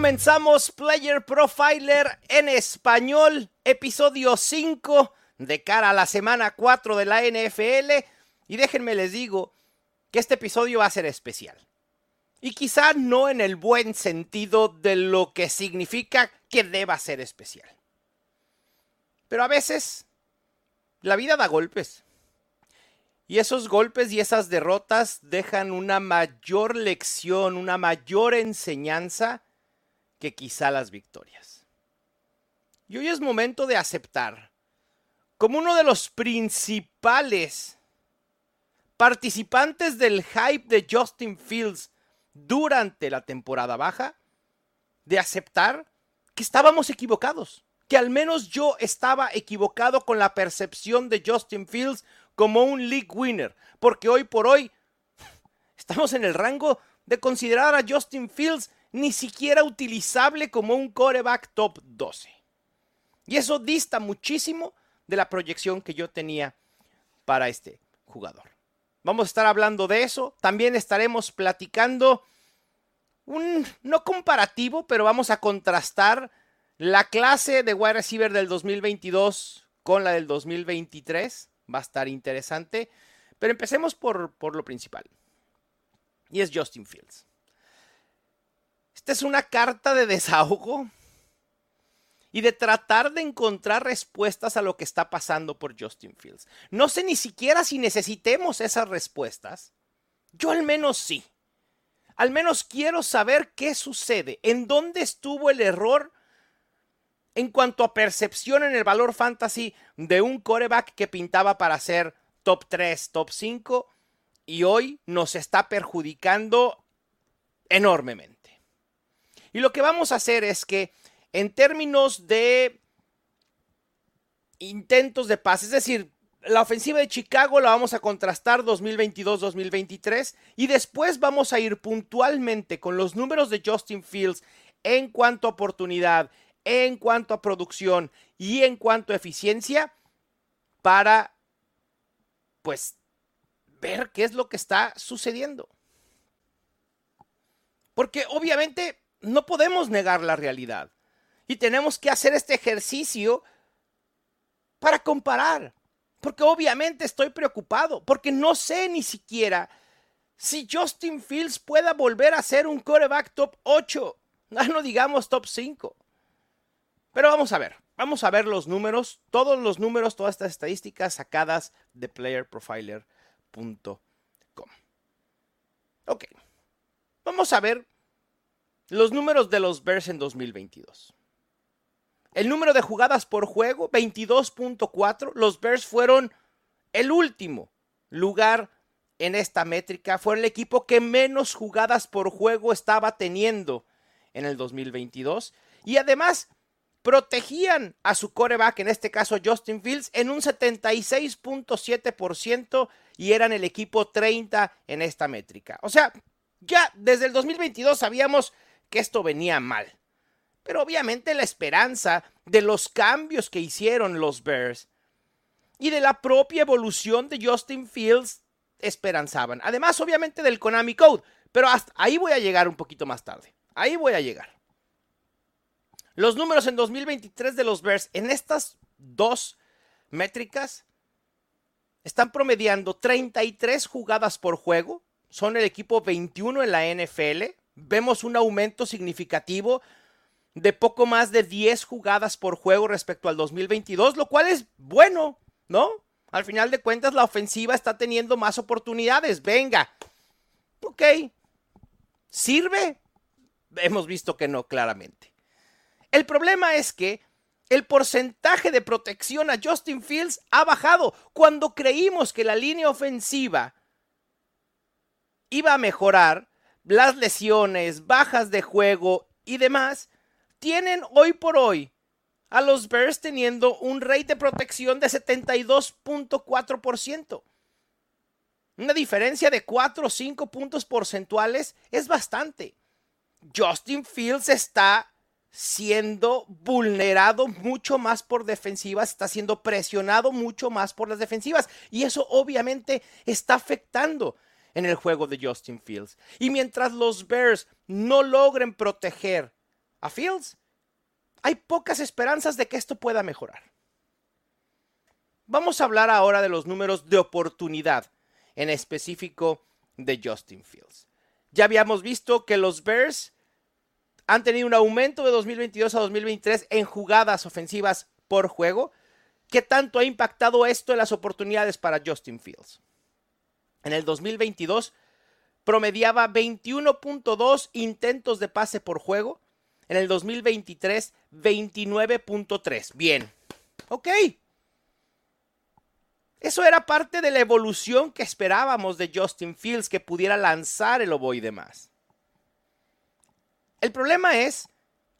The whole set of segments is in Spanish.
Comenzamos Player Profiler en español, episodio 5 de cara a la semana 4 de la NFL. Y déjenme les digo que este episodio va a ser especial. Y quizá no en el buen sentido de lo que significa que deba ser especial. Pero a veces la vida da golpes. Y esos golpes y esas derrotas dejan una mayor lección, una mayor enseñanza que quizá las victorias. Y hoy es momento de aceptar como uno de los principales participantes del hype de Justin Fields durante la temporada baja, de aceptar que estábamos equivocados, que al menos yo estaba equivocado con la percepción de Justin Fields como un league winner, porque hoy por hoy estamos en el rango de considerar a Justin Fields ni siquiera utilizable como un coreback top 12. Y eso dista muchísimo de la proyección que yo tenía para este jugador. Vamos a estar hablando de eso. También estaremos platicando un no comparativo, pero vamos a contrastar la clase de wide receiver del 2022 con la del 2023 va a estar interesante. Pero empecemos por, por lo principal. Y es Justin Fields. Es una carta de desahogo y de tratar de encontrar respuestas a lo que está pasando por Justin Fields. No sé ni siquiera si necesitemos esas respuestas. Yo al menos sí. Al menos quiero saber qué sucede, en dónde estuvo el error en cuanto a percepción en el valor fantasy de un coreback que pintaba para ser top 3, top 5 y hoy nos está perjudicando enormemente. Y lo que vamos a hacer es que en términos de intentos de pase, es decir, la ofensiva de Chicago la vamos a contrastar 2022-2023 y después vamos a ir puntualmente con los números de Justin Fields en cuanto a oportunidad, en cuanto a producción y en cuanto a eficiencia para pues ver qué es lo que está sucediendo. Porque obviamente no podemos negar la realidad y tenemos que hacer este ejercicio para comparar. Porque obviamente estoy preocupado, porque no sé ni siquiera si Justin Fields pueda volver a ser un quarterback top 8, no digamos top 5. Pero vamos a ver, vamos a ver los números, todos los números, todas estas estadísticas sacadas de playerprofiler.com. Ok, vamos a ver los números de los Bears en 2022. El número de jugadas por juego, 22.4. Los Bears fueron el último lugar en esta métrica. Fue el equipo que menos jugadas por juego estaba teniendo en el 2022. Y además, protegían a su coreback, en este caso Justin Fields, en un 76.7% y eran el equipo 30 en esta métrica. O sea, ya desde el 2022 sabíamos que esto venía mal. Pero obviamente la esperanza de los cambios que hicieron los Bears y de la propia evolución de Justin Fields esperanzaban. Además, obviamente del Konami Code. Pero hasta ahí voy a llegar un poquito más tarde. Ahí voy a llegar. Los números en 2023 de los Bears en estas dos métricas están promediando 33 jugadas por juego. Son el equipo 21 en la NFL. Vemos un aumento significativo de poco más de 10 jugadas por juego respecto al 2022, lo cual es bueno, ¿no? Al final de cuentas, la ofensiva está teniendo más oportunidades. Venga. Ok. ¿Sirve? Hemos visto que no, claramente. El problema es que el porcentaje de protección a Justin Fields ha bajado cuando creímos que la línea ofensiva iba a mejorar. Las lesiones, bajas de juego y demás tienen hoy por hoy a los Bears teniendo un rate de protección de 72.4%. Una diferencia de 4 o 5 puntos porcentuales es bastante. Justin Fields está siendo vulnerado mucho más por defensivas, está siendo presionado mucho más por las defensivas. Y eso obviamente está afectando en el juego de Justin Fields. Y mientras los Bears no logren proteger a Fields, hay pocas esperanzas de que esto pueda mejorar. Vamos a hablar ahora de los números de oportunidad, en específico de Justin Fields. Ya habíamos visto que los Bears han tenido un aumento de 2022 a 2023 en jugadas ofensivas por juego. ¿Qué tanto ha impactado esto en las oportunidades para Justin Fields? En el 2022 promediaba 21.2 intentos de pase por juego. En el 2023, 29.3. Bien. Ok. Eso era parte de la evolución que esperábamos de Justin Fields, que pudiera lanzar el ovoide más. El problema es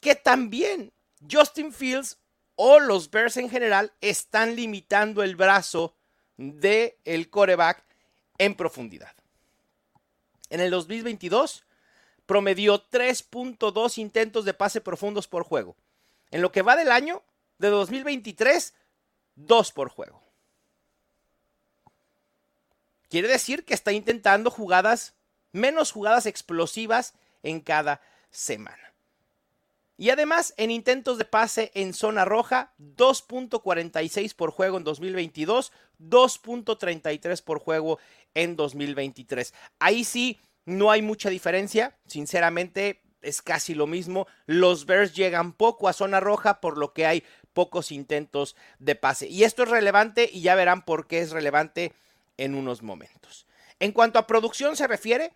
que también Justin Fields o los Bears en general están limitando el brazo del el coreback en profundidad. En el 2022 promedió 3.2 intentos de pase profundos por juego. En lo que va del año de 2023, 2 por juego. Quiere decir que está intentando jugadas, menos jugadas explosivas en cada semana. Y además, en intentos de pase en zona roja, 2.46 por juego en 2022, 2.33 por juego en 2023. Ahí sí, no hay mucha diferencia. Sinceramente, es casi lo mismo. Los Bears llegan poco a zona roja, por lo que hay pocos intentos de pase. Y esto es relevante y ya verán por qué es relevante en unos momentos. En cuanto a producción se refiere,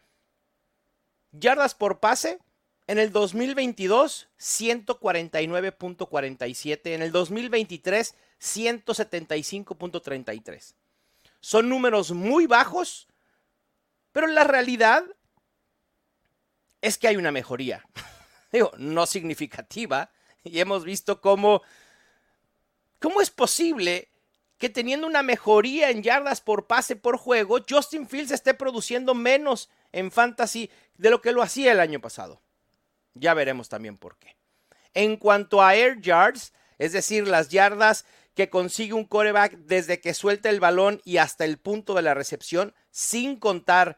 yardas por pase, en el 2022, 149.47. En el 2023, 175.33. Son números muy bajos, pero la realidad es que hay una mejoría. Digo, no significativa. Y hemos visto cómo, cómo es posible que teniendo una mejoría en yardas por pase por juego, Justin Fields esté produciendo menos en fantasy de lo que lo hacía el año pasado. Ya veremos también por qué. En cuanto a air yards, es decir, las yardas que consigue un coreback desde que suelta el balón y hasta el punto de la recepción, sin contar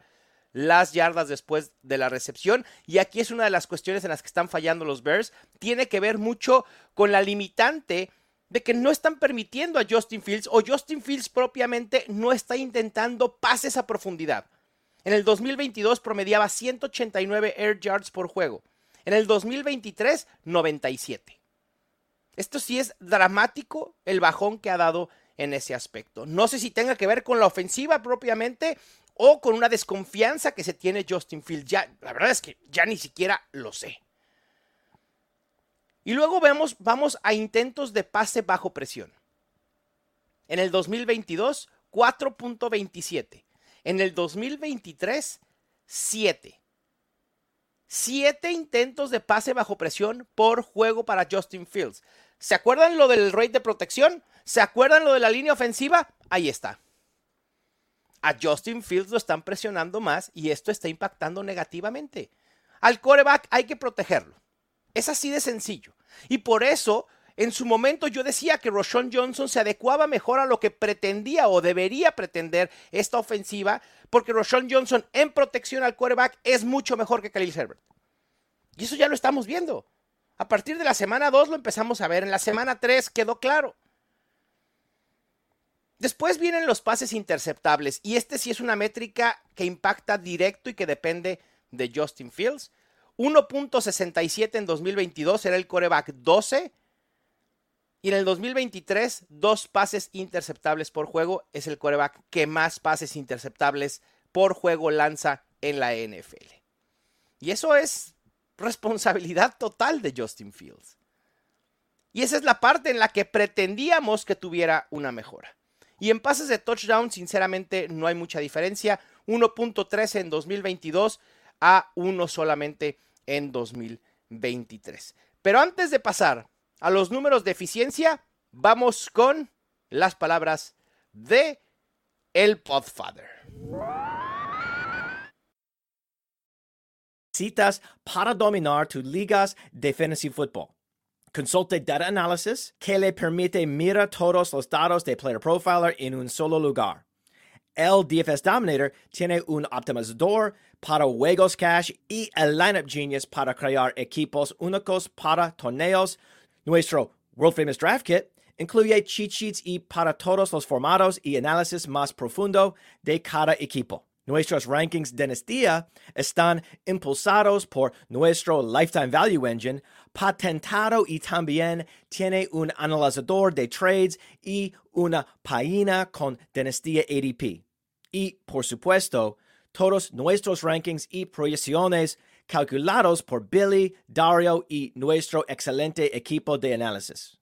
las yardas después de la recepción. Y aquí es una de las cuestiones en las que están fallando los Bears. Tiene que ver mucho con la limitante de que no están permitiendo a Justin Fields o Justin Fields propiamente no está intentando pases a profundidad. En el 2022 promediaba 189 air yards por juego. En el 2023, 97. Esto sí es dramático el bajón que ha dado en ese aspecto. No sé si tenga que ver con la ofensiva propiamente o con una desconfianza que se tiene Justin Fields. Ya, la verdad es que ya ni siquiera lo sé. Y luego vemos, vamos a intentos de pase bajo presión. En el 2022, 4.27. En el 2023, 7. Siete intentos de pase bajo presión por juego para Justin Fields. ¿Se acuerdan lo del rate de protección? ¿Se acuerdan lo de la línea ofensiva? Ahí está. A Justin Fields lo están presionando más y esto está impactando negativamente. Al coreback hay que protegerlo. Es así de sencillo. Y por eso, en su momento yo decía que Roshan Johnson se adecuaba mejor a lo que pretendía o debería pretender esta ofensiva porque Roshan Johnson en protección al quarterback es mucho mejor que Khalil Herbert. Y eso ya lo estamos viendo. A partir de la semana 2 lo empezamos a ver, en la semana 3 quedó claro. Después vienen los pases interceptables y este sí es una métrica que impacta directo y que depende de Justin Fields. 1.67 en 2022 era el coreback 12 y en el 2023, dos pases interceptables por juego. Es el coreback que más pases interceptables por juego lanza en la NFL. Y eso es responsabilidad total de Justin Fields. Y esa es la parte en la que pretendíamos que tuviera una mejora. Y en pases de touchdown, sinceramente, no hay mucha diferencia. 1.13 en 2022 a 1 solamente en 2023. Pero antes de pasar a los números de eficiencia, vamos con las palabras de el Podfather. Citas para dominar tu ligas de fantasy football. Consulte Data Analysis que le permite mirar todos los datos de Player Profiler en un solo lugar. El DFS Dominator tiene un optimizador para Juegos Cash y el Lineup Genius para crear equipos únicos para torneos. Nuestro World Famous Draft Kit incluye cheat sheets y para todos los formatos y análisis más profundo de cada equipo. Nuestros rankings de dinastía están impulsados por nuestro Lifetime Value Engine, patentado y también tiene un analizador de trades y una página con dinastía ADP. Y, por supuesto, todos nuestros rankings y proyecciones calculados por Billy, Dario y nuestro excelente equipo de análisis.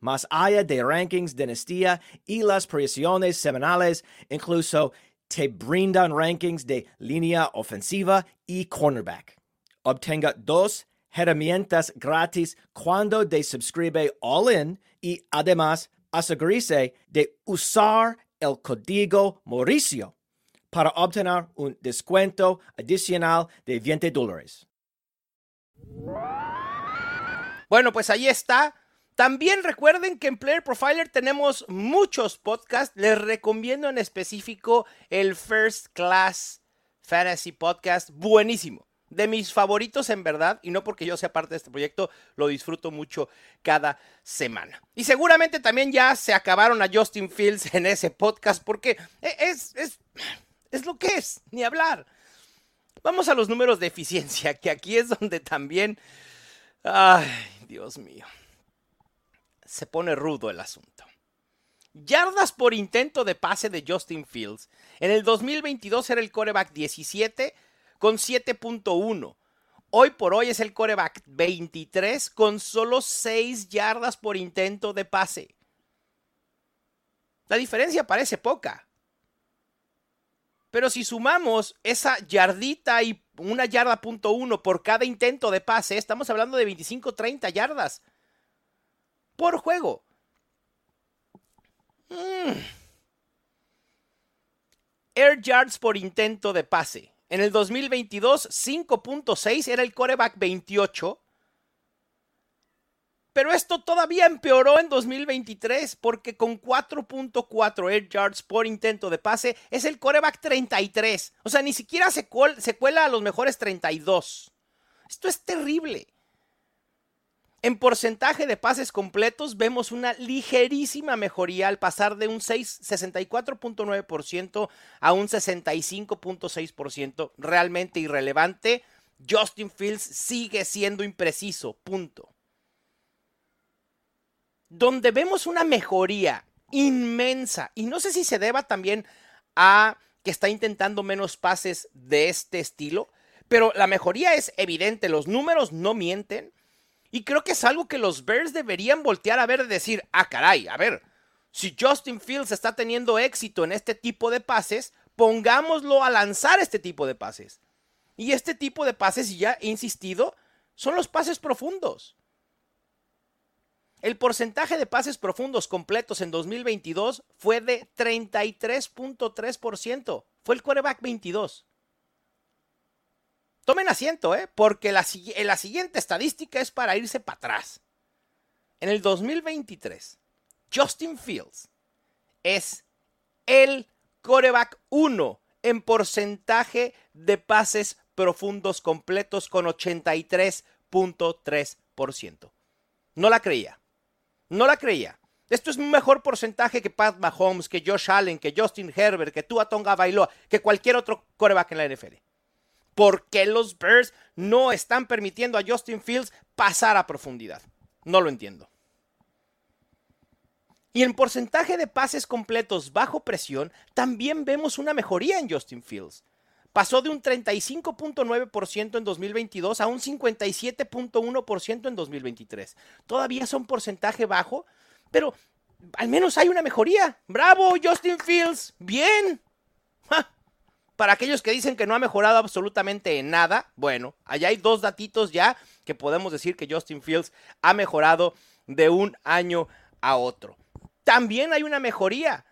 Más allá de rankings, dinastía y las proyecciones semanales, incluso te brindan rankings de línea ofensiva y cornerback. Obtenga dos herramientas gratis cuando te suscribe All In y además asegúrese de usar el código Mauricio para obtener un descuento adicional de 20 dólares. Bueno, pues ahí está también recuerden que en Player Profiler tenemos muchos podcasts. Les recomiendo en específico el First Class Fantasy Podcast. Buenísimo. De mis favoritos en verdad. Y no porque yo sea parte de este proyecto. Lo disfruto mucho cada semana. Y seguramente también ya se acabaron a Justin Fields en ese podcast. Porque es, es, es lo que es. Ni hablar. Vamos a los números de eficiencia. Que aquí es donde también... Ay, Dios mío se pone rudo el asunto. Yardas por intento de pase de Justin Fields. En el 2022 era el coreback 17 con 7.1. Hoy por hoy es el coreback 23 con solo 6 yardas por intento de pase. La diferencia parece poca. Pero si sumamos esa yardita y una yarda punto uno por cada intento de pase, estamos hablando de 25-30 yardas por juego. Mm. Air yards por intento de pase. En el 2022, 5.6 era el coreback 28. Pero esto todavía empeoró en 2023 porque con 4.4 air yards por intento de pase es el coreback 33. O sea, ni siquiera se, se cuela a los mejores 32. Esto es terrible. En porcentaje de pases completos vemos una ligerísima mejoría al pasar de un 64.9% a un 65.6%. Realmente irrelevante. Justin Fields sigue siendo impreciso. Punto. Donde vemos una mejoría inmensa, y no sé si se deba también a que está intentando menos pases de este estilo, pero la mejoría es evidente, los números no mienten. Y creo que es algo que los Bears deberían voltear a ver y decir, ah, caray, a ver, si Justin Fields está teniendo éxito en este tipo de pases, pongámoslo a lanzar este tipo de pases. Y este tipo de pases, y ya he insistido, son los pases profundos. El porcentaje de pases profundos completos en 2022 fue de 33.3%. Fue el quarterback 22. Tomen asiento, ¿eh? porque la, la siguiente estadística es para irse para atrás. En el 2023, Justin Fields es el coreback 1 en porcentaje de pases profundos completos con 83.3%. No la creía. No la creía. Esto es un mejor porcentaje que Pat Mahomes, que Josh Allen, que Justin Herbert, que Tua Tonga Bailoa, que cualquier otro coreback en la NFL. ¿Por qué los Bears no están permitiendo a Justin Fields pasar a profundidad? No lo entiendo. Y en porcentaje de pases completos bajo presión, también vemos una mejoría en Justin Fields. Pasó de un 35.9% en 2022 a un 57.1% en 2023. Todavía es un porcentaje bajo, pero al menos hay una mejoría. ¡Bravo, Justin Fields! ¡Bien! Para aquellos que dicen que no ha mejorado absolutamente en nada, bueno, allá hay dos datitos ya que podemos decir que Justin Fields ha mejorado de un año a otro. También hay una mejoría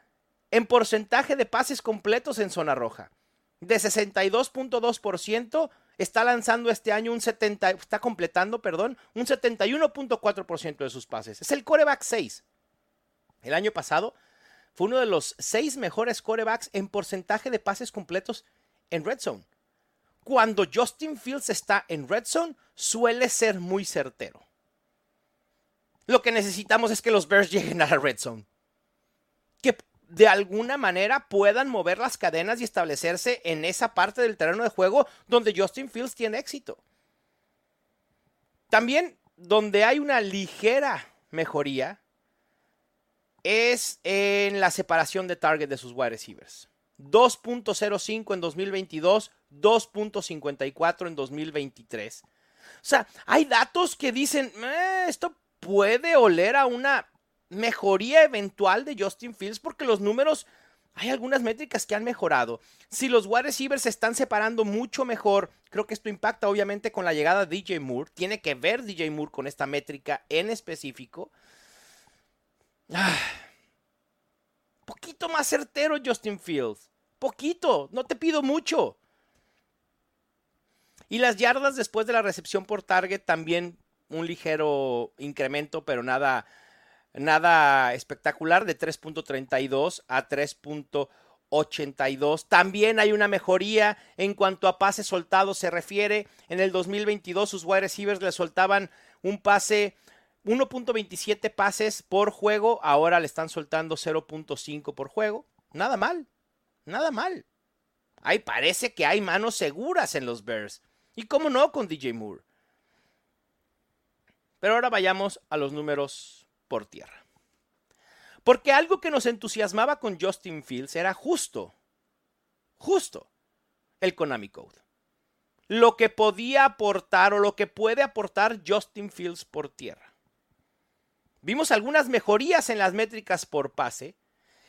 en porcentaje de pases completos en zona roja. De 62.2% está lanzando este año un 70, está completando, perdón, un 71.4% de sus pases. Es el coreback 6. El año pasado fue uno de los seis mejores corebacks en porcentaje de pases completos en Red Zone. cuando Justin Fields está en red zone, suele ser muy certero. Lo que necesitamos es que los Bears lleguen a la red zone. Que de alguna manera puedan mover las cadenas y establecerse en esa parte del terreno de juego donde Justin Fields tiene éxito. También donde hay una ligera mejoría es en la separación de target de sus wide receivers. 2.05 en 2022, 2.54 en 2023. O sea, hay datos que dicen, eh, esto puede oler a una mejoría eventual de Justin Fields porque los números, hay algunas métricas que han mejorado. Si los wide receivers se están separando mucho mejor, creo que esto impacta obviamente con la llegada de DJ Moore. Tiene que ver DJ Moore con esta métrica en específico. Ah, poquito más certero Justin Fields. Poquito, no te pido mucho. Y las yardas después de la recepción por target también un ligero incremento, pero nada, nada espectacular, de 3.32 a 3.82. También hay una mejoría en cuanto a pases soltados se refiere. En el 2022 sus wide receivers le soltaban un pase 1.27 pases por juego, ahora le están soltando 0.5 por juego. Nada mal, nada mal. Ahí parece que hay manos seguras en los Bears. Y cómo no con DJ Moore. Pero ahora vayamos a los números por tierra. Porque algo que nos entusiasmaba con Justin Fields era justo, justo, el Konami Code. Lo que podía aportar o lo que puede aportar Justin Fields por tierra. Vimos algunas mejorías en las métricas por pase.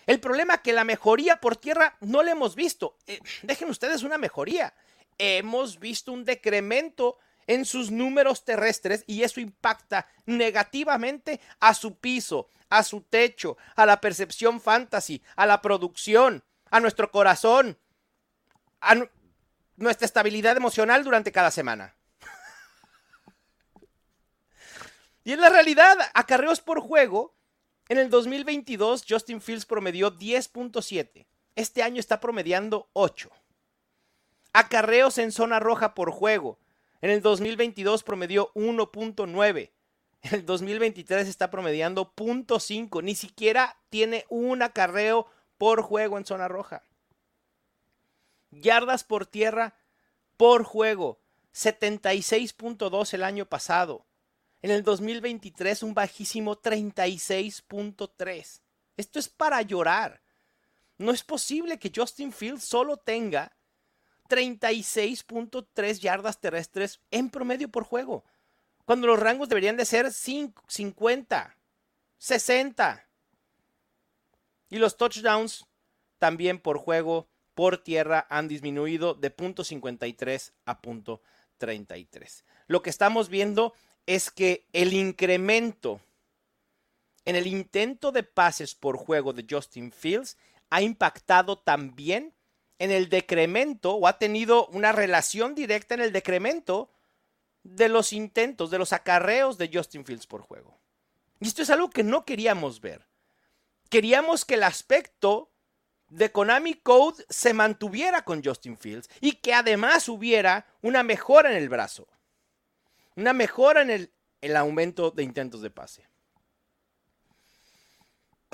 El problema es que la mejoría por tierra no la hemos visto. Eh, dejen ustedes una mejoría. Hemos visto un decremento en sus números terrestres y eso impacta negativamente a su piso, a su techo, a la percepción fantasy, a la producción, a nuestro corazón, a nuestra estabilidad emocional durante cada semana. Y en la realidad, acarreos por juego, en el 2022 Justin Fields promedió 10.7. Este año está promediando 8. Acarreos en zona roja por juego. En el 2022 promedió 1.9. En el 2023 está promediando 0.5. Ni siquiera tiene un acarreo por juego en zona roja. Yardas por tierra por juego. 76.2 el año pasado. En el 2023 un bajísimo 36.3. Esto es para llorar. No es posible que Justin Fields solo tenga 36.3 yardas terrestres en promedio por juego, cuando los rangos deberían de ser 50, 60. Y los touchdowns también por juego, por tierra, han disminuido de .53 a .33. Lo que estamos viendo es que el incremento en el intento de pases por juego de Justin Fields ha impactado también en el decremento o ha tenido una relación directa en el decremento de los intentos, de los acarreos de Justin Fields por juego. Y esto es algo que no queríamos ver. Queríamos que el aspecto de Konami Code se mantuviera con Justin Fields y que además hubiera una mejora en el brazo una mejora en el, el aumento de intentos de pase.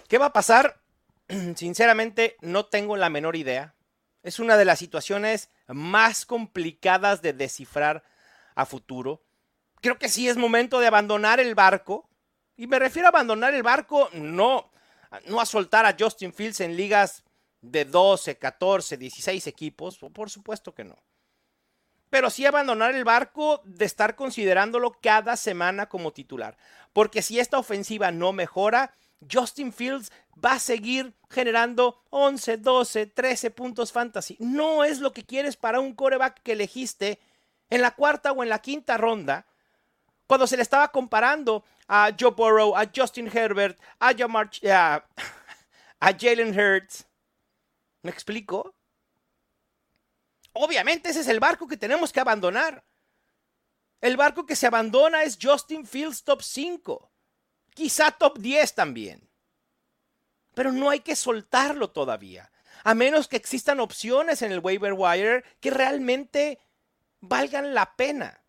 ¿Qué va a pasar? Sinceramente, no tengo la menor idea. Es una de las situaciones más complicadas de descifrar a futuro. Creo que sí es momento de abandonar el barco. Y me refiero a abandonar el barco, no, no a soltar a Justin Fields en ligas de 12, 14, 16 equipos. Por supuesto que no pero sí abandonar el barco de estar considerándolo cada semana como titular. Porque si esta ofensiva no mejora, Justin Fields va a seguir generando 11, 12, 13 puntos fantasy. No es lo que quieres para un coreback que elegiste en la cuarta o en la quinta ronda, cuando se le estaba comparando a Joe Burrow, a Justin Herbert, a, a, a Jalen Hurts. ¿Me explico? Obviamente ese es el barco que tenemos que abandonar. El barco que se abandona es Justin Fields top 5. Quizá top 10 también. Pero no hay que soltarlo todavía. A menos que existan opciones en el waiver wire que realmente valgan la pena.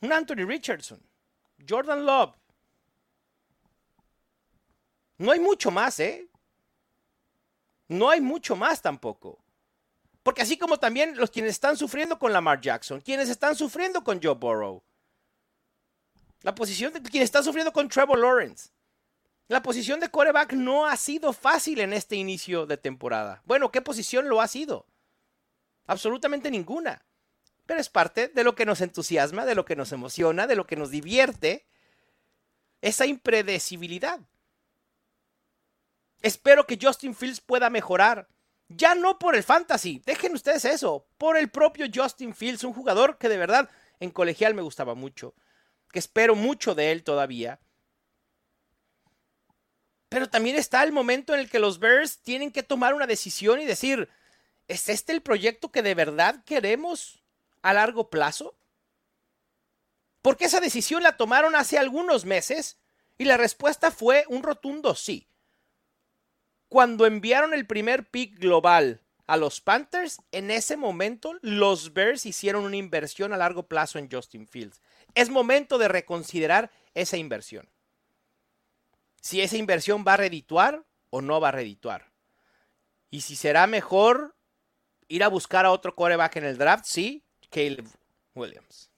Un Anthony Richardson, Jordan Love. No hay mucho más, ¿eh? No hay mucho más tampoco. Porque así como también los quienes están sufriendo con Lamar Jackson, quienes están sufriendo con Joe Burrow, la posición de quien está sufriendo con Trevor Lawrence, la posición de coreback no ha sido fácil en este inicio de temporada. Bueno, ¿qué posición lo ha sido? Absolutamente ninguna. Pero es parte de lo que nos entusiasma, de lo que nos emociona, de lo que nos divierte. Esa impredecibilidad. Espero que Justin Fields pueda mejorar. Ya no por el fantasy, dejen ustedes eso, por el propio Justin Fields, un jugador que de verdad en colegial me gustaba mucho, que espero mucho de él todavía pero también está el momento en el que los Bears tienen que tomar una decisión y decir, ¿es este el proyecto que de verdad queremos a largo plazo? Porque esa decisión la tomaron hace algunos meses y la respuesta fue un rotundo sí. Cuando enviaron el primer pick global a los Panthers, en ese momento los Bears hicieron una inversión a largo plazo en Justin Fields. Es momento de reconsiderar esa inversión si esa inversión va a redituar o no va a redituar. Y si será mejor ir a buscar a otro coreback en el draft, sí, Caleb Williams.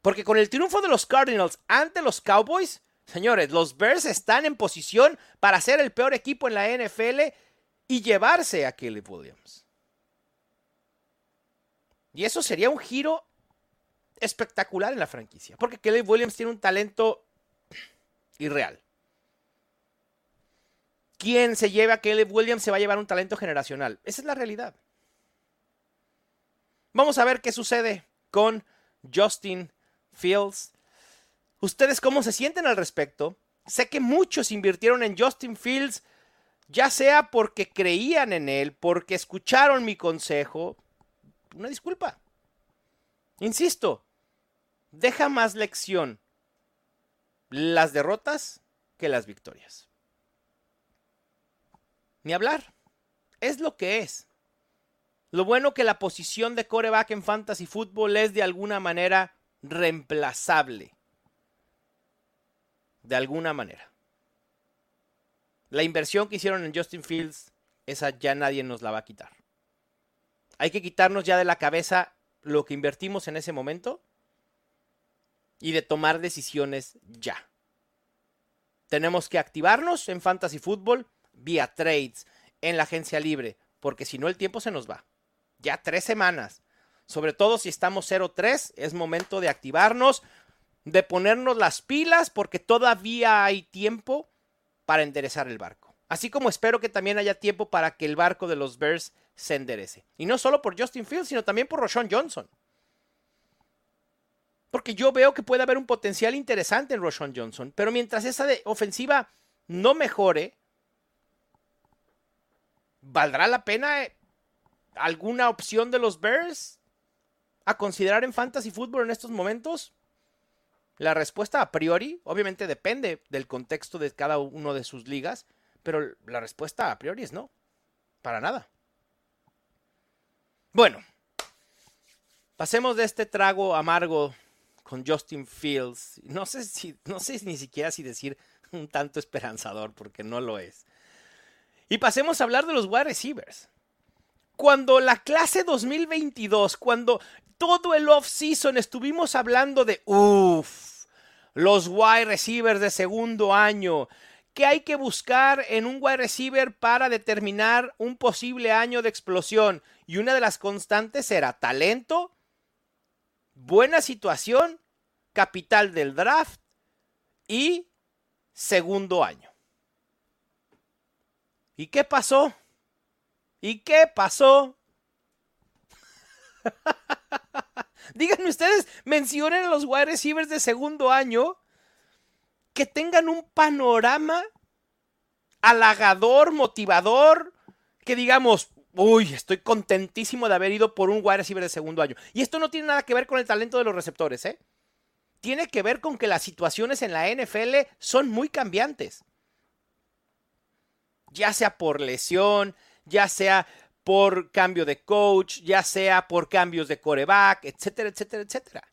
Porque con el triunfo de los Cardinals ante los Cowboys, señores, los Bears están en posición para ser el peor equipo en la NFL y llevarse a Caleb Williams. Y eso sería un giro espectacular en la franquicia. Porque Caleb Williams tiene un talento irreal. Quien se lleve a Caleb Williams se va a llevar un talento generacional. Esa es la realidad. Vamos a ver qué sucede con Justin Fields. ¿Ustedes cómo se sienten al respecto? Sé que muchos invirtieron en Justin Fields, ya sea porque creían en él, porque escucharon mi consejo. Una disculpa. Insisto, deja más lección las derrotas que las victorias. Ni hablar. Es lo que es. Lo bueno que la posición de coreback en fantasy fútbol es de alguna manera reemplazable. De alguna manera. La inversión que hicieron en Justin Fields, esa ya nadie nos la va a quitar. Hay que quitarnos ya de la cabeza lo que invertimos en ese momento y de tomar decisiones ya. Tenemos que activarnos en Fantasy Football vía trades, en la agencia libre, porque si no el tiempo se nos va. Ya tres semanas. Sobre todo si estamos 0-3, es momento de activarnos, de ponernos las pilas, porque todavía hay tiempo para enderezar el barco. Así como espero que también haya tiempo para que el barco de los Bears se enderece. Y no solo por Justin Fields, sino también por Roshan Johnson. Porque yo veo que puede haber un potencial interesante en Roshan Johnson. Pero mientras esa ofensiva no mejore, ¿valdrá la pena eh, alguna opción de los Bears a considerar en fantasy fútbol en estos momentos? La respuesta a priori, obviamente depende del contexto de cada uno de sus ligas, pero la respuesta a priori es no, para nada. Bueno, pasemos de este trago amargo con Justin Fields. No sé si, no sé ni siquiera si decir un tanto esperanzador, porque no lo es. Y pasemos a hablar de los wide receivers. Cuando la clase 2022, cuando todo el off-season estuvimos hablando de, uff, los wide receivers de segundo año, ¿Qué hay que buscar en un wide receiver para determinar un posible año de explosión? Y una de las constantes era talento, buena situación capital del draft y segundo año. ¿Y qué pasó? ¿Y qué pasó? Díganme ustedes, mencionen a los wide receivers de segundo año que tengan un panorama halagador, motivador, que digamos, uy, estoy contentísimo de haber ido por un wide receiver de segundo año. Y esto no tiene nada que ver con el talento de los receptores, ¿eh? Tiene que ver con que las situaciones en la NFL son muy cambiantes. Ya sea por lesión, ya sea por cambio de coach, ya sea por cambios de coreback, etcétera, etcétera, etcétera.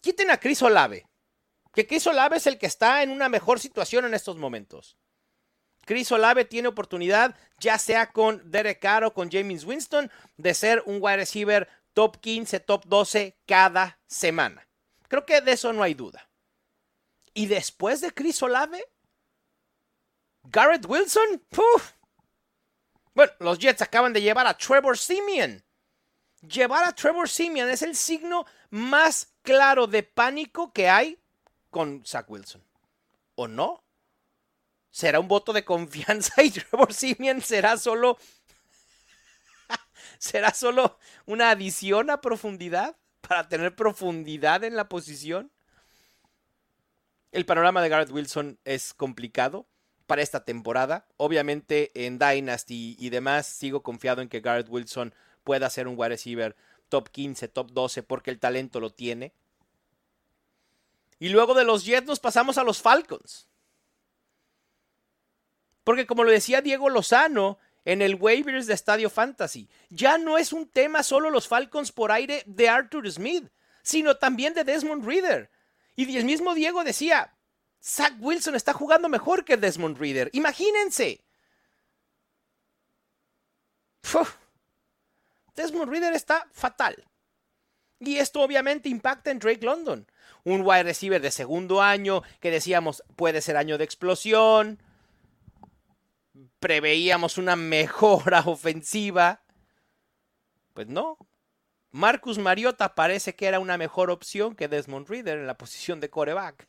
Quiten a Chris Olave, que Chris Olave es el que está en una mejor situación en estos momentos. Chris Olave tiene oportunidad, ya sea con Derek Carr o con James Winston, de ser un wide receiver top 15, top 12 cada semana. Creo que de eso no hay duda. Y después de Chris Olave, Garrett Wilson, bueno, los Jets acaban de llevar a Trevor Simeon. Llevar a Trevor Simeon es el signo más claro de pánico que hay con Zach Wilson. ¿O no? ¿Será un voto de confianza y Trevor Simeon será solo será solo una adición a profundidad para tener profundidad en la posición? El panorama de Garrett Wilson es complicado para esta temporada. Obviamente en Dynasty y demás sigo confiado en que Garrett Wilson pueda ser un wide receiver top 15, top 12 porque el talento lo tiene. Y luego de los Jets nos pasamos a los Falcons. Porque como lo decía Diego Lozano en el waivers de Estadio Fantasy, ya no es un tema solo los Falcons por aire de Arthur Smith, sino también de Desmond Reader. Y el mismo Diego decía, Zach Wilson está jugando mejor que Desmond Reader. Imagínense. Desmond Reader está fatal. Y esto obviamente impacta en Drake London. Un wide receiver de segundo año que decíamos puede ser año de explosión. Preveíamos una mejora ofensiva. Pues no. Marcus Mariota parece que era una mejor opción que Desmond Reader en la posición de coreback.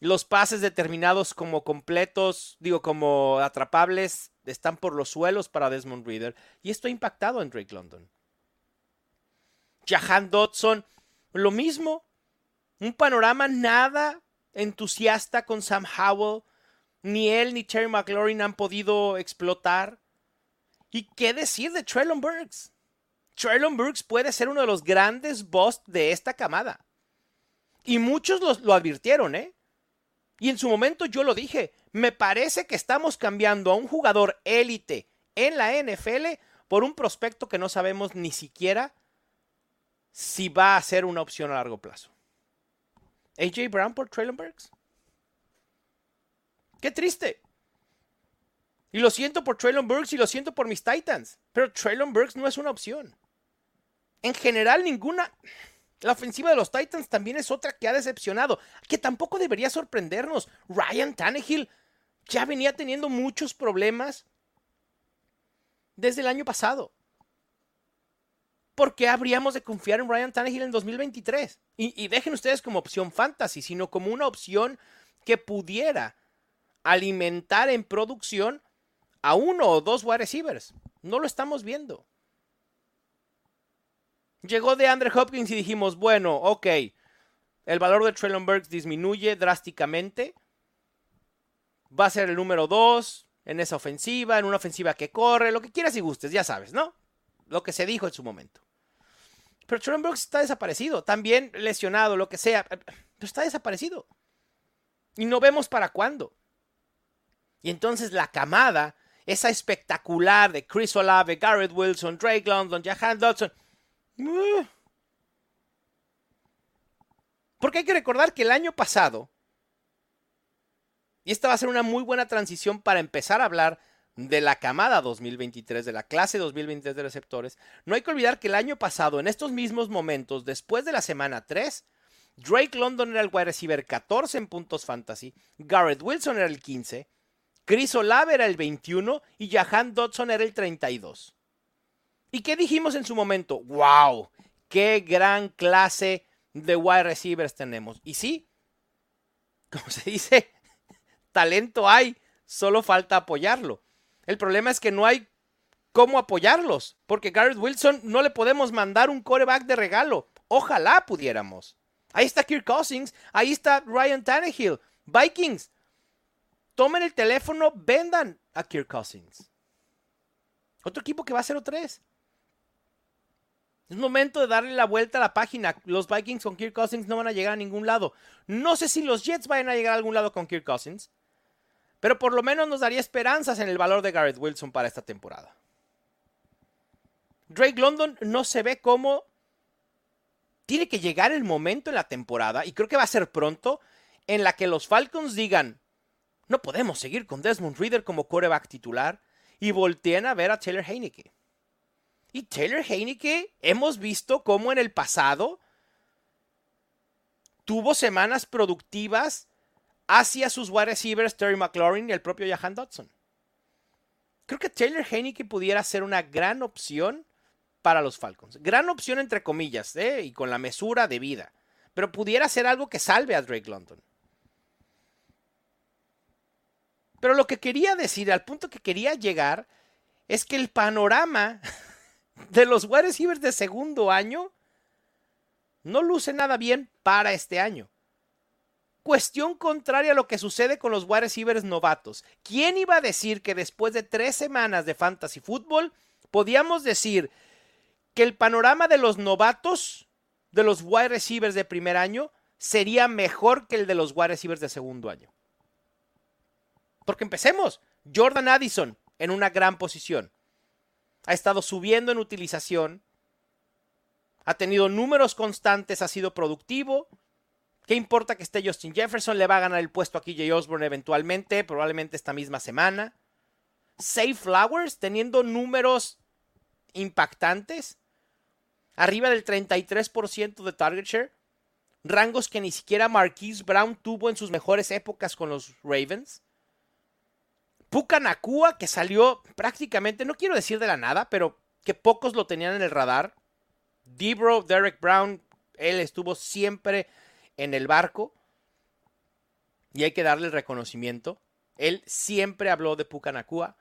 Los pases determinados como completos, digo, como atrapables, están por los suelos para Desmond Reader. Y esto ha impactado en Drake London. Jahan Dodson, lo mismo. Un panorama nada entusiasta con Sam Howell. Ni él ni Terry McLaurin han podido explotar. ¿Y qué decir de Traylon Burks? Traylon Burks puede ser uno de los grandes boss de esta camada. Y muchos lo advirtieron, ¿eh? Y en su momento yo lo dije, me parece que estamos cambiando a un jugador élite en la NFL por un prospecto que no sabemos ni siquiera si va a ser una opción a largo plazo. AJ Brown por Traylon Burks. Qué triste. Y lo siento por Traylon Burks y lo siento por mis Titans. Pero Traylon Burks no es una opción. En general, ninguna. La ofensiva de los Titans también es otra que ha decepcionado, que tampoco debería sorprendernos. Ryan Tannehill ya venía teniendo muchos problemas desde el año pasado. ¿Por qué habríamos de confiar en Ryan Tannehill en 2023? Y, y dejen ustedes como opción fantasy, sino como una opción que pudiera alimentar en producción a uno o dos wide receivers. No lo estamos viendo. Llegó de Andre Hopkins y dijimos, bueno, ok, el valor de Traylon Burks disminuye drásticamente. Va a ser el número 2 en esa ofensiva, en una ofensiva que corre, lo que quieras y gustes, ya sabes, ¿no? Lo que se dijo en su momento. Pero Traylon Burks está desaparecido, también lesionado, lo que sea, pero está desaparecido. Y no vemos para cuándo. Y entonces la camada, esa espectacular de Chris Olave, Garrett Wilson, Drake London, Jahan Dodson, porque hay que recordar que el año pasado, y esta va a ser una muy buena transición para empezar a hablar de la camada 2023, de la clase 2023 de receptores, no hay que olvidar que el año pasado, en estos mismos momentos, después de la semana 3, Drake London era el wide receiver 14 en puntos fantasy, Garrett Wilson era el 15, Chris Olave era el 21 y Jahan Dodson era el 32. ¿Y qué dijimos en su momento? ¡Wow! ¡Qué gran clase de wide receivers tenemos! Y sí, como se dice, talento hay, solo falta apoyarlo. El problema es que no hay cómo apoyarlos, porque Garrett Wilson no le podemos mandar un coreback de regalo. Ojalá pudiéramos. Ahí está Kirk Cousins, ahí está Ryan Tannehill, Vikings. Tomen el teléfono, vendan a Kirk Cousins. Otro equipo que va a 0-3. Es momento de darle la vuelta a la página. Los Vikings con Kirk Cousins no van a llegar a ningún lado. No sé si los Jets vayan a llegar a algún lado con Kirk Cousins. Pero por lo menos nos daría esperanzas en el valor de Garrett Wilson para esta temporada. Drake London no se ve como tiene que llegar el momento en la temporada, y creo que va a ser pronto, en la que los Falcons digan, no podemos seguir con Desmond Reader como coreback titular, y volteen a ver a Taylor Heineke. Y Taylor Heineke hemos visto cómo en el pasado tuvo semanas productivas hacia sus wide receivers Terry McLaurin y el propio Jahan Dodson. Creo que Taylor Heineke pudiera ser una gran opción para los Falcons. Gran opción entre comillas, ¿eh? y con la mesura de vida. Pero pudiera ser algo que salve a Drake London. Pero lo que quería decir, al punto que quería llegar, es que el panorama de los wide receivers de segundo año no luce nada bien para este año. Cuestión contraria a lo que sucede con los wide receivers novatos. ¿Quién iba a decir que después de tres semanas de fantasy fútbol podíamos decir que el panorama de los novatos, de los wide receivers de primer año, sería mejor que el de los wide receivers de segundo año. Porque empecemos. Jordan Addison en una gran posición. Ha estado subiendo en utilización. Ha tenido números constantes, ha sido productivo. ¿Qué importa que esté Justin Jefferson? Le va a ganar el puesto a KJ Osborne eventualmente, probablemente esta misma semana. Safe Flowers teniendo números impactantes arriba del 33% de target share, rangos que ni siquiera Marquise Brown tuvo en sus mejores épocas con los Ravens. Puka Nakua, que salió prácticamente, no quiero decir de la nada, pero que pocos lo tenían en el radar. Debro, Derek Brown, él estuvo siempre en el barco. Y hay que darle el reconocimiento. Él siempre habló de Puka Nakua.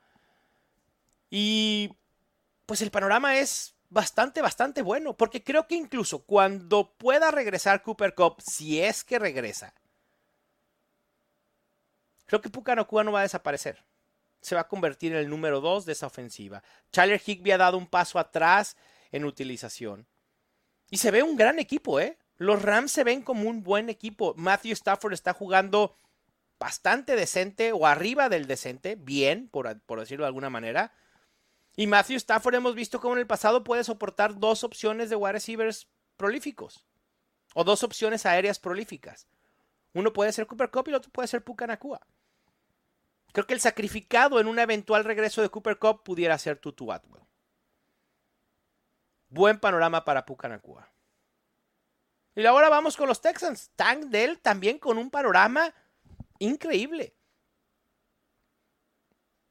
Y pues el panorama es bastante, bastante bueno. Porque creo que incluso cuando pueda regresar Cooper Cup, si es que regresa, creo que Pucanocua no va a desaparecer. Se va a convertir en el número 2 de esa ofensiva. Tyler Higby ha dado un paso atrás en utilización. Y se ve un gran equipo, ¿eh? Los Rams se ven como un buen equipo. Matthew Stafford está jugando bastante decente o arriba del decente, bien, por, decirlo de alguna manera. Y Matthew Stafford hemos visto cómo en el pasado puede soportar dos opciones de wide receivers prolíficos. O dos opciones aéreas prolíficas. Uno puede ser Cooper Cup y el otro puede ser Puka Nakua. Creo que el sacrificado en un eventual regreso de Cooper Cup pudiera ser Tutu Atwell. Buen panorama para Puka Nakua. Y ahora vamos con los Texans. Tank Dell también con un panorama increíble.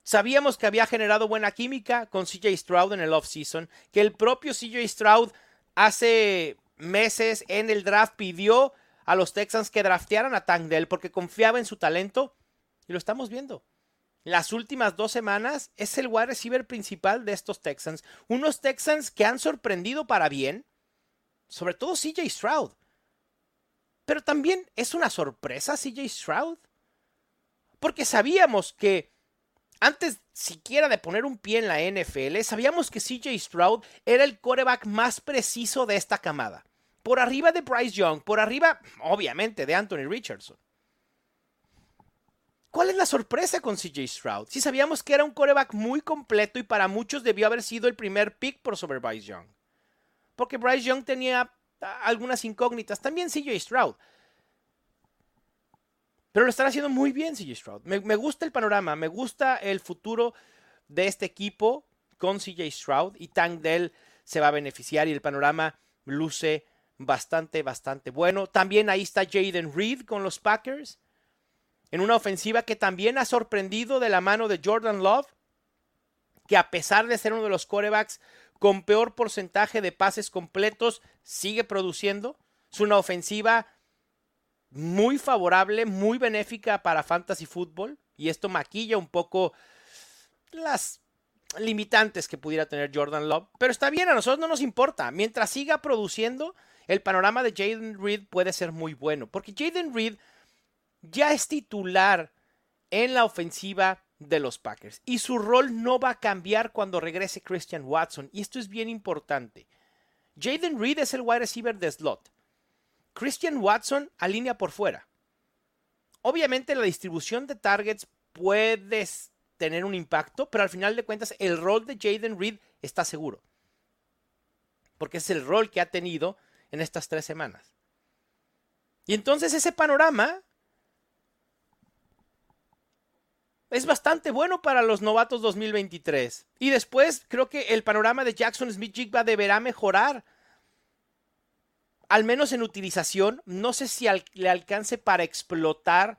Sabíamos que había generado buena química con CJ Stroud en el offseason, que el propio CJ Stroud hace meses en el draft pidió a los Texans que draftearan a Tank Dell porque confiaba en su talento y lo estamos viendo. Las últimas dos semanas es el wide receiver principal de estos Texans. Unos Texans que han sorprendido para bien, sobre todo CJ Stroud. Pero también es una sorpresa CJ Stroud. Porque sabíamos que antes siquiera de poner un pie en la NFL, sabíamos que CJ Stroud era el quarterback más preciso de esta camada. Por arriba de Bryce Young, por arriba, obviamente, de Anthony Richardson. ¿Cuál es la sorpresa con CJ Stroud? Si sabíamos que era un quarterback muy completo y para muchos debió haber sido el primer pick por sobre Bryce Young. Porque Bryce Young tenía ah, algunas incógnitas. También CJ Stroud. Pero lo están haciendo muy bien, CJ Stroud. Me, gusta el panorama, me gusta el futuro de este equipo con CJ Stroud y Tank Dell se va a beneficiar y el panorama luce bastante, bastante bueno. También ahí está Jaden Reed con los Packers en una ofensiva que también ha sorprendido de la mano de Jordan Love, que a pesar de ser uno de los corebacks con peor porcentaje de pases completos, sigue produciendo. Es una ofensiva muy favorable, muy benéfica para fantasy fútbol y esto maquilla un poco las limitantes que pudiera tener Jordan Love, pero está bien, a nosotros no nos importa, mientras siga produciendo, el panorama de Jaden Reed puede ser muy bueno, porque Jaden Reed ya es titular en la ofensiva de los Packers y su rol no va a cambiar cuando regrese Christian Watson y esto es bien importante. Jaden Reed es el wide receiver de slot. Christian Watson alinea por fuera. Obviamente la distribución de targets puedes tener un impacto, pero al final de cuentas el rol de Jaden Reed está seguro. Porque es el rol que ha tenido en estas tres semanas. Y entonces ese panorama es bastante bueno para los novatos 2023. Y después creo que el panorama de Jackson Smith Jigba deberá mejorar. Al menos en utilización. No sé si le alcance para explotar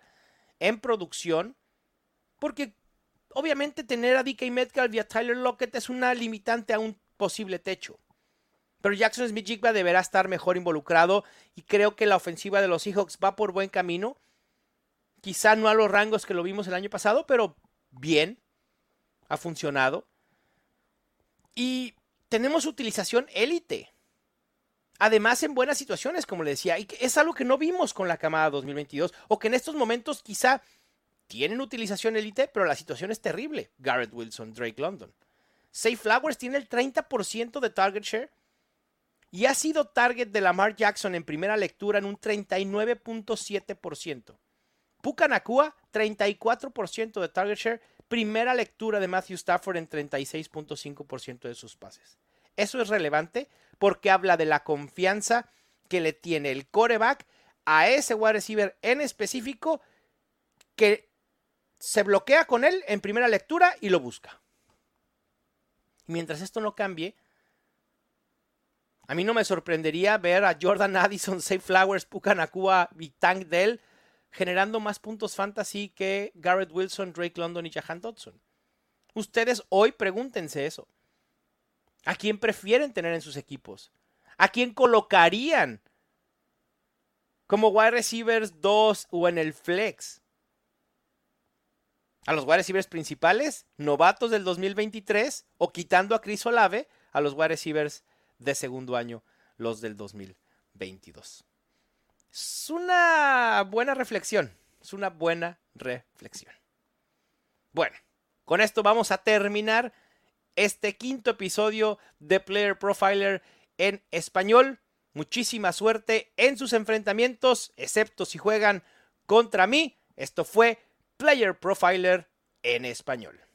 en producción. Porque obviamente tener a DK Metcalf y Tyler Lockett es una limitante a un posible techo. Pero Jackson Smith Jigba deberá estar mejor involucrado y creo que la ofensiva de los Seahawks va por buen camino. Quizá no a los rangos que lo vimos el año pasado, pero bien. Ha funcionado. Y tenemos utilización élite. Además, en buenas situaciones, como le decía, y es algo que no vimos con la camada 2022, o que en estos momentos quizá tienen utilización élite, pero la situación es terrible. Garrett Wilson, Drake London. Safe Flowers tiene el 30% de target share y ha sido target de Lamar Jackson en primera lectura en un 39.7%. Puka Nakua, 34% de target share, primera lectura de Matthew Stafford en 36.5% de sus pases. Eso es relevante porque habla de la confianza que le tiene el coreback a ese wide receiver en específico que se bloquea con él en primera lectura y lo busca. Mientras esto no cambie, a mí no me sorprendería ver a Jordan Addison, Safe Flowers, Puka Nakua y Tank Dell generando más puntos fantasy que Garrett Wilson, Drake London y Jahan Dodson. Ustedes hoy pregúntense eso. ¿A quién prefieren tener en sus equipos? ¿A quién colocarían como wide receivers 2 o en el flex? ¿A los wide receivers principales, novatos del 2023 o quitando a Chris Olave a los wide receivers de segundo año, los del 2022. Es una buena reflexión, es una buena reflexión. Bueno, con esto vamos a terminar este quinto episodio de Player Profiler en español. Muchísima suerte en sus enfrentamientos, excepto si juegan contra mí. Esto fue Player Profiler en español.